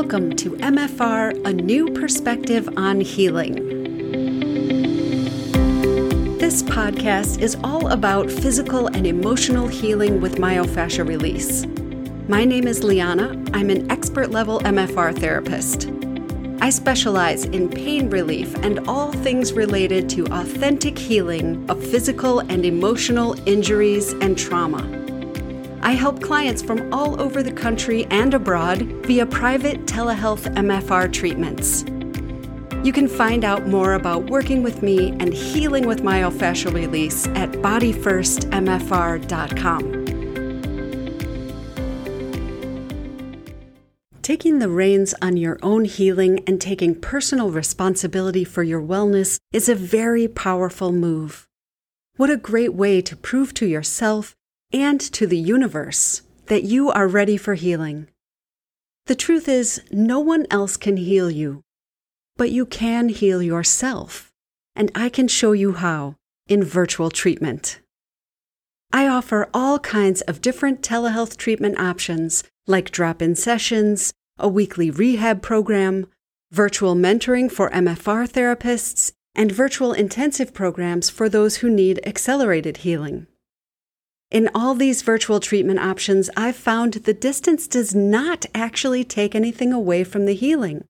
welcome to MFR A New Perspective on Healing. This podcast is all about physical and emotional healing with myofascial release. My name is Liana. I'm an expert level MFR therapist. I specialize in pain relief and all things related to authentic healing of physical and emotional injuries and trauma. I help clients from all over the country and abroad via private telehealth MFR treatments. You can find out more about working with me and healing with myofascial release at bodyfirstmfr.com. Taking the reins on your own healing and taking personal responsibility for your wellness is a very powerful move. What a great way to prove to yourself and to the universe that you are ready for healing. The truth is, no one else can heal you, but you can heal yourself, and I can show you how in virtual treatment. I offer all kinds of different telehealth treatment options like drop in sessions, a weekly rehab program, virtual mentoring for MFR therapists, and virtual intensive programs for those who need accelerated healing. In all these virtual treatment options, I've found the distance does not actually take anything away from the healing.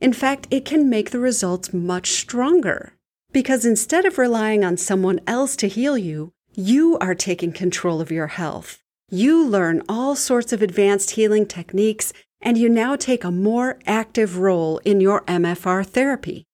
In fact, it can make the results much stronger. Because instead of relying on someone else to heal you, you are taking control of your health. You learn all sorts of advanced healing techniques, and you now take a more active role in your MFR therapy.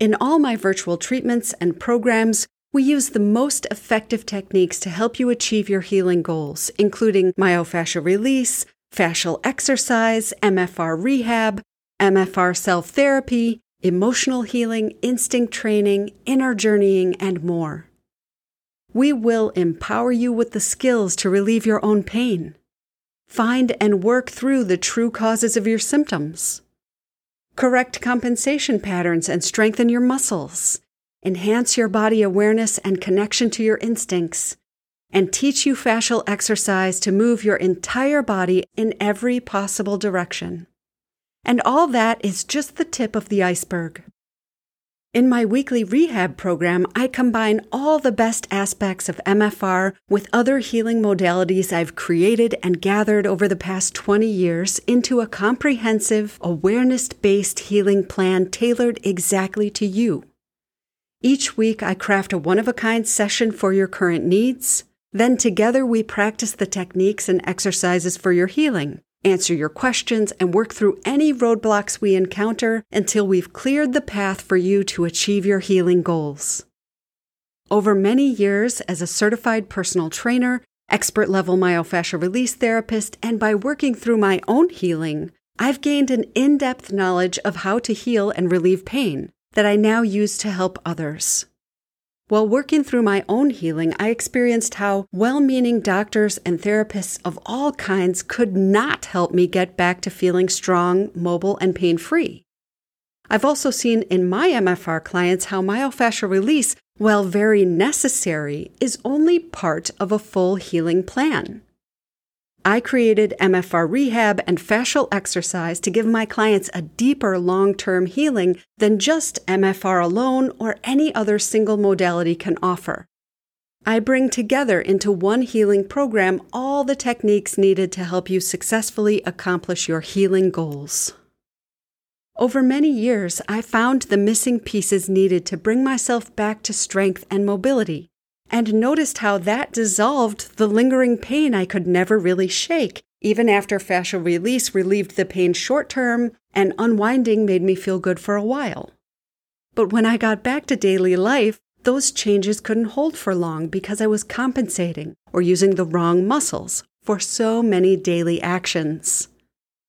In all my virtual treatments and programs, we use the most effective techniques to help you achieve your healing goals, including myofascial release, fascial exercise, MFR rehab, MFR self therapy, emotional healing, instinct training, inner journeying, and more. We will empower you with the skills to relieve your own pain. Find and work through the true causes of your symptoms. Correct compensation patterns and strengthen your muscles enhance your body awareness and connection to your instincts, and teach you fascial exercise to move your entire body in every possible direction. And all that is just the tip of the iceberg. In my weekly rehab program, I combine all the best aspects of MFR with other healing modalities I've created and gathered over the past 20 years into a comprehensive, awareness based healing plan tailored exactly to you. Each week, I craft a one of a kind session for your current needs. Then, together, we practice the techniques and exercises for your healing, answer your questions, and work through any roadblocks we encounter until we've cleared the path for you to achieve your healing goals. Over many years as a certified personal trainer, expert level myofascial release therapist, and by working through my own healing, I've gained an in depth knowledge of how to heal and relieve pain that I now use to help others. While working through my own healing, I experienced how well meaning doctors and therapists of all kinds could not help me get back to feeling strong, mobile, and pain free. I've also seen in my MFR clients how myofascial release, while very necessary, is only part of a full healing plan. I created MFR rehab and fascial exercise to give my clients a deeper long term healing than just MFR alone or any other single modality can offer. I bring together into one healing program all the techniques needed to help you successfully accomplish your healing goals. Over many years, I found the missing pieces needed to bring myself back to strength and mobility and noticed how that dissolved the lingering pain I could never really shake, even after fascial release relieved the pain short term and unwinding made me feel good for a while. But when I got back to daily life, those changes couldn't hold for long because I was compensating or using the wrong muscles for so many daily actions.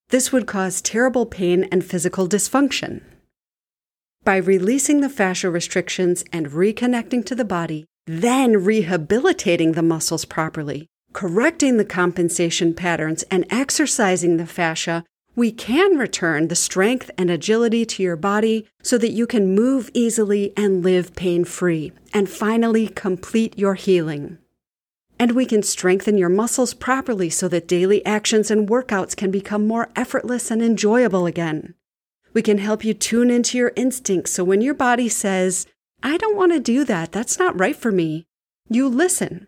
This would cause terrible pain and physical dysfunction. By releasing the fascial restrictions and reconnecting to the body, then rehabilitating the muscles properly, correcting the compensation patterns, and exercising the fascia, we can return the strength and agility to your body so that you can move easily and live pain free, and finally complete your healing. And we can strengthen your muscles properly so that daily actions and workouts can become more effortless and enjoyable again. We can help you tune into your instincts so when your body says, I don't want to do that, that's not right for me, you listen.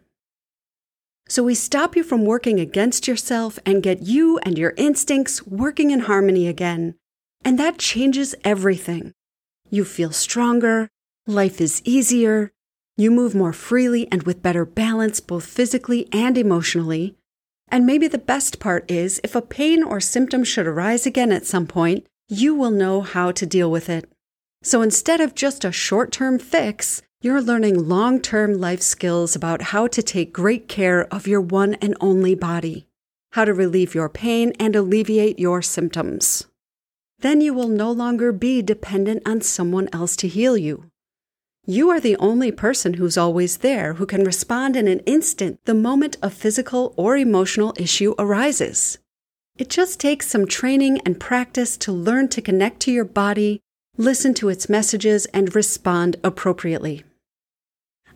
So we stop you from working against yourself and get you and your instincts working in harmony again. And that changes everything. You feel stronger, life is easier, you move more freely and with better balance, both physically and emotionally. And maybe the best part is if a pain or symptom should arise again at some point, you will know how to deal with it. So instead of just a short term fix, you're learning long term life skills about how to take great care of your one and only body, how to relieve your pain and alleviate your symptoms. Then you will no longer be dependent on someone else to heal you. You are the only person who's always there who can respond in an instant the moment a physical or emotional issue arises. It just takes some training and practice to learn to connect to your body, listen to its messages, and respond appropriately.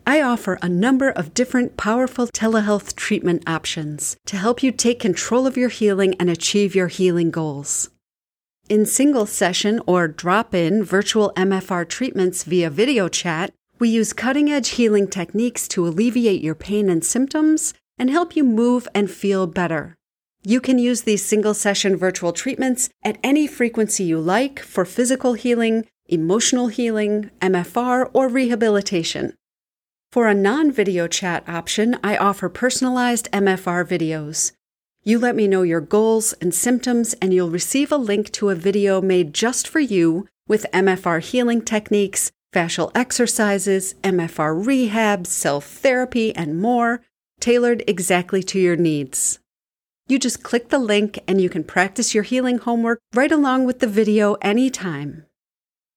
I offer a number of different powerful telehealth treatment options to help you take control of your healing and achieve your healing goals. In single session or drop in virtual MFR treatments via video chat, we use cutting edge healing techniques to alleviate your pain and symptoms and help you move and feel better. You can use these single session virtual treatments at any frequency you like for physical healing, emotional healing, MFR, or rehabilitation. For a non video chat option, I offer personalized MFR videos. You let me know your goals and symptoms, and you'll receive a link to a video made just for you with MFR healing techniques, fascial exercises, MFR rehab, self therapy, and more, tailored exactly to your needs. You just click the link and you can practice your healing homework right along with the video anytime.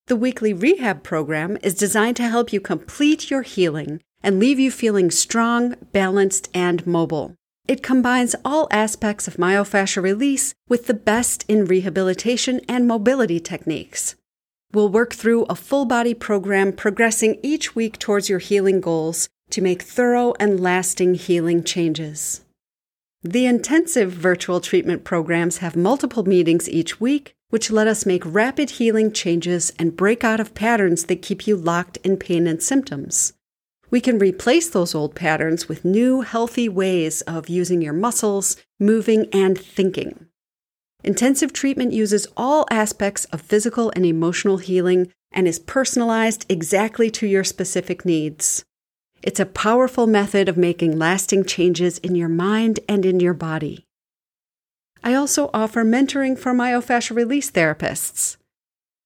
The weekly rehab program is designed to help you complete your healing and leave you feeling strong, balanced, and mobile. It combines all aspects of myofascial release with the best in rehabilitation and mobility techniques. We'll work through a full body program progressing each week towards your healing goals to make thorough and lasting healing changes. The intensive virtual treatment programs have multiple meetings each week, which let us make rapid healing changes and break out of patterns that keep you locked in pain and symptoms. We can replace those old patterns with new, healthy ways of using your muscles, moving, and thinking. Intensive treatment uses all aspects of physical and emotional healing and is personalized exactly to your specific needs. It's a powerful method of making lasting changes in your mind and in your body. I also offer mentoring for myofascial release therapists.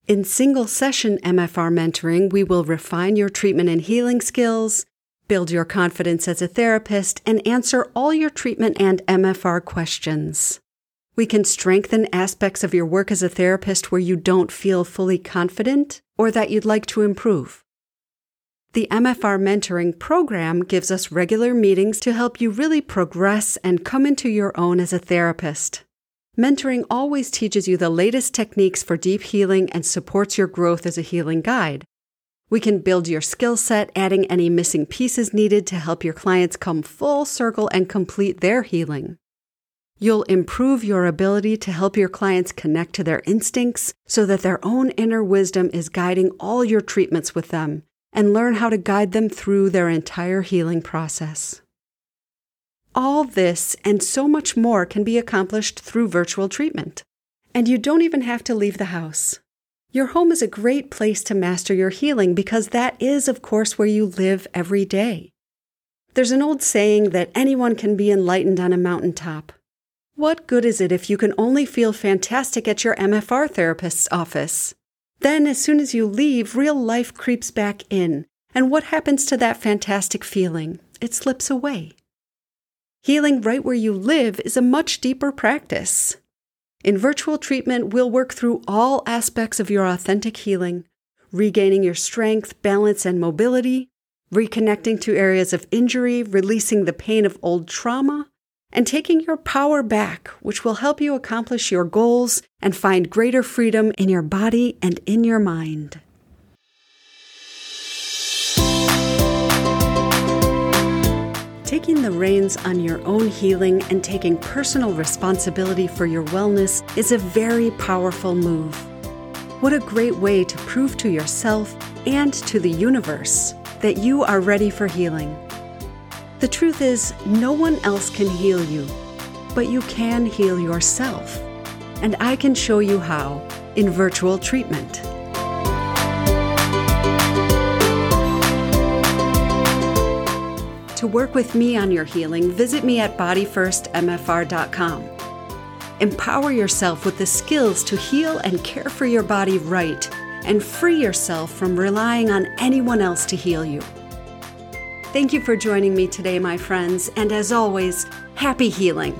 In single session MFR mentoring, we will refine your treatment and healing skills, build your confidence as a therapist, and answer all your treatment and MFR questions. We can strengthen aspects of your work as a therapist where you don't feel fully confident or that you'd like to improve. The MFR mentoring program gives us regular meetings to help you really progress and come into your own as a therapist. Mentoring always teaches you the latest techniques for deep healing and supports your growth as a healing guide. We can build your skill set, adding any missing pieces needed to help your clients come full circle and complete their healing. You'll improve your ability to help your clients connect to their instincts so that their own inner wisdom is guiding all your treatments with them and learn how to guide them through their entire healing process. All this and so much more can be accomplished through virtual treatment. And you don't even have to leave the house. Your home is a great place to master your healing because that is, of course, where you live every day. There's an old saying that anyone can be enlightened on a mountaintop. What good is it if you can only feel fantastic at your MFR therapist's office? Then, as soon as you leave, real life creeps back in. And what happens to that fantastic feeling? It slips away. Healing right where you live is a much deeper practice. In virtual treatment, we'll work through all aspects of your authentic healing, regaining your strength, balance, and mobility, reconnecting to areas of injury, releasing the pain of old trauma, and taking your power back, which will help you accomplish your goals and find greater freedom in your body and in your mind. taking the reins on your own healing and taking personal responsibility for your wellness is a very powerful move. What a great way to prove to yourself and to the universe that you are ready for healing. The truth is, no one else can heal you, but you can heal yourself. And I can show you how in virtual treatment. To work with me on your healing, visit me at bodyfirstmfr.com. Empower yourself with the skills to heal and care for your body right, and free yourself from relying on anyone else to heal you. Thank you for joining me today, my friends, and as always, happy healing.